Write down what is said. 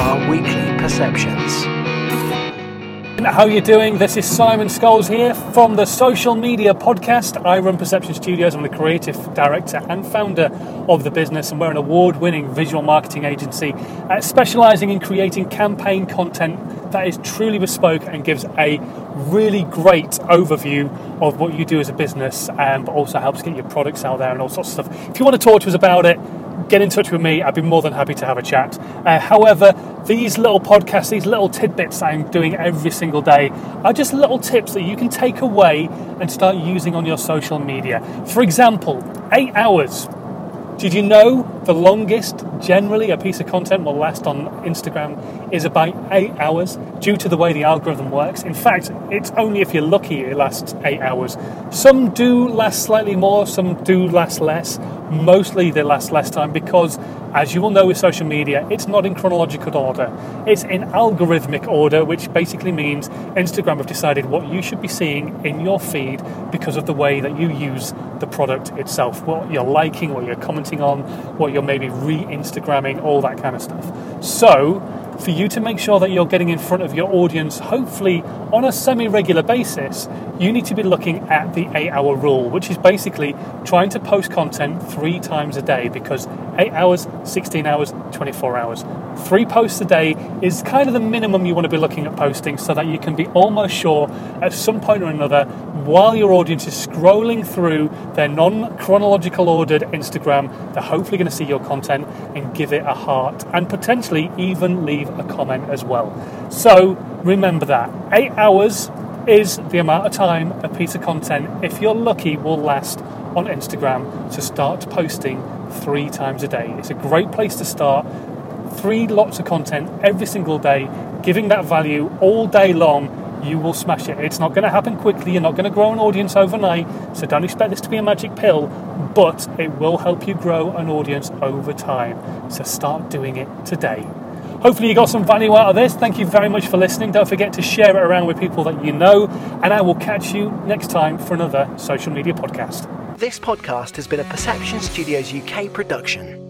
our weekly perceptions. How are you doing? This is Simon Scholes here from the Social Media Podcast. I run Perception Studios. I'm the creative director and founder of the business, and we're an award-winning visual marketing agency uh, specialising in creating campaign content that is truly bespoke and gives a really great overview of what you do as a business, um, but also helps get your products out there and all sorts of stuff. If you want to talk to us about it, get in touch with me. I'd be more than happy to have a chat. Uh, however, these little podcasts, these little tidbits I'm doing every single day, are just little tips that you can take away and start using on your social media. For example, eight hours. Did you know the longest generally a piece of content will last on Instagram is about eight hours due to the way the algorithm works? In fact, it's only if you're lucky it lasts eight hours. Some do last slightly more, some do last less. Mostly they last less time because, as you will know with social media, it's not in chronological order. It's in algorithmic order, which basically means Instagram have decided what you should be seeing in your feed because of the way that you use the product itself. What you're liking, what you're commenting on, what you're maybe re Instagramming, all that kind of stuff. So, for you to make sure that you're getting in front of your audience, hopefully on a semi regular basis, you need to be looking at the eight hour rule, which is basically trying to post content three times a day because eight hours, 16 hours, 24 hours. Three posts a day is kind of the minimum you want to be looking at posting so that you can be almost sure at some point or another while your audience is scrolling through their non chronological ordered Instagram, they're hopefully going to see your content and give it a heart and potentially even leave a comment as well. So remember that. Eight hours is the amount of time a piece of content, if you're lucky, will last on Instagram to start posting three times a day. It's a great place to start. Three lots of content every single day, giving that value all day long you will smash it. It's not going to happen quickly, you're not going to grow an audience overnight, so don't expect this to be a magic pill, but it will help you grow an audience over time. So start doing it today. Hopefully, you got some value out of this. Thank you very much for listening. Don't forget to share it around with people that you know, and I will catch you next time for another social media podcast. This podcast has been a Perception Studios UK production.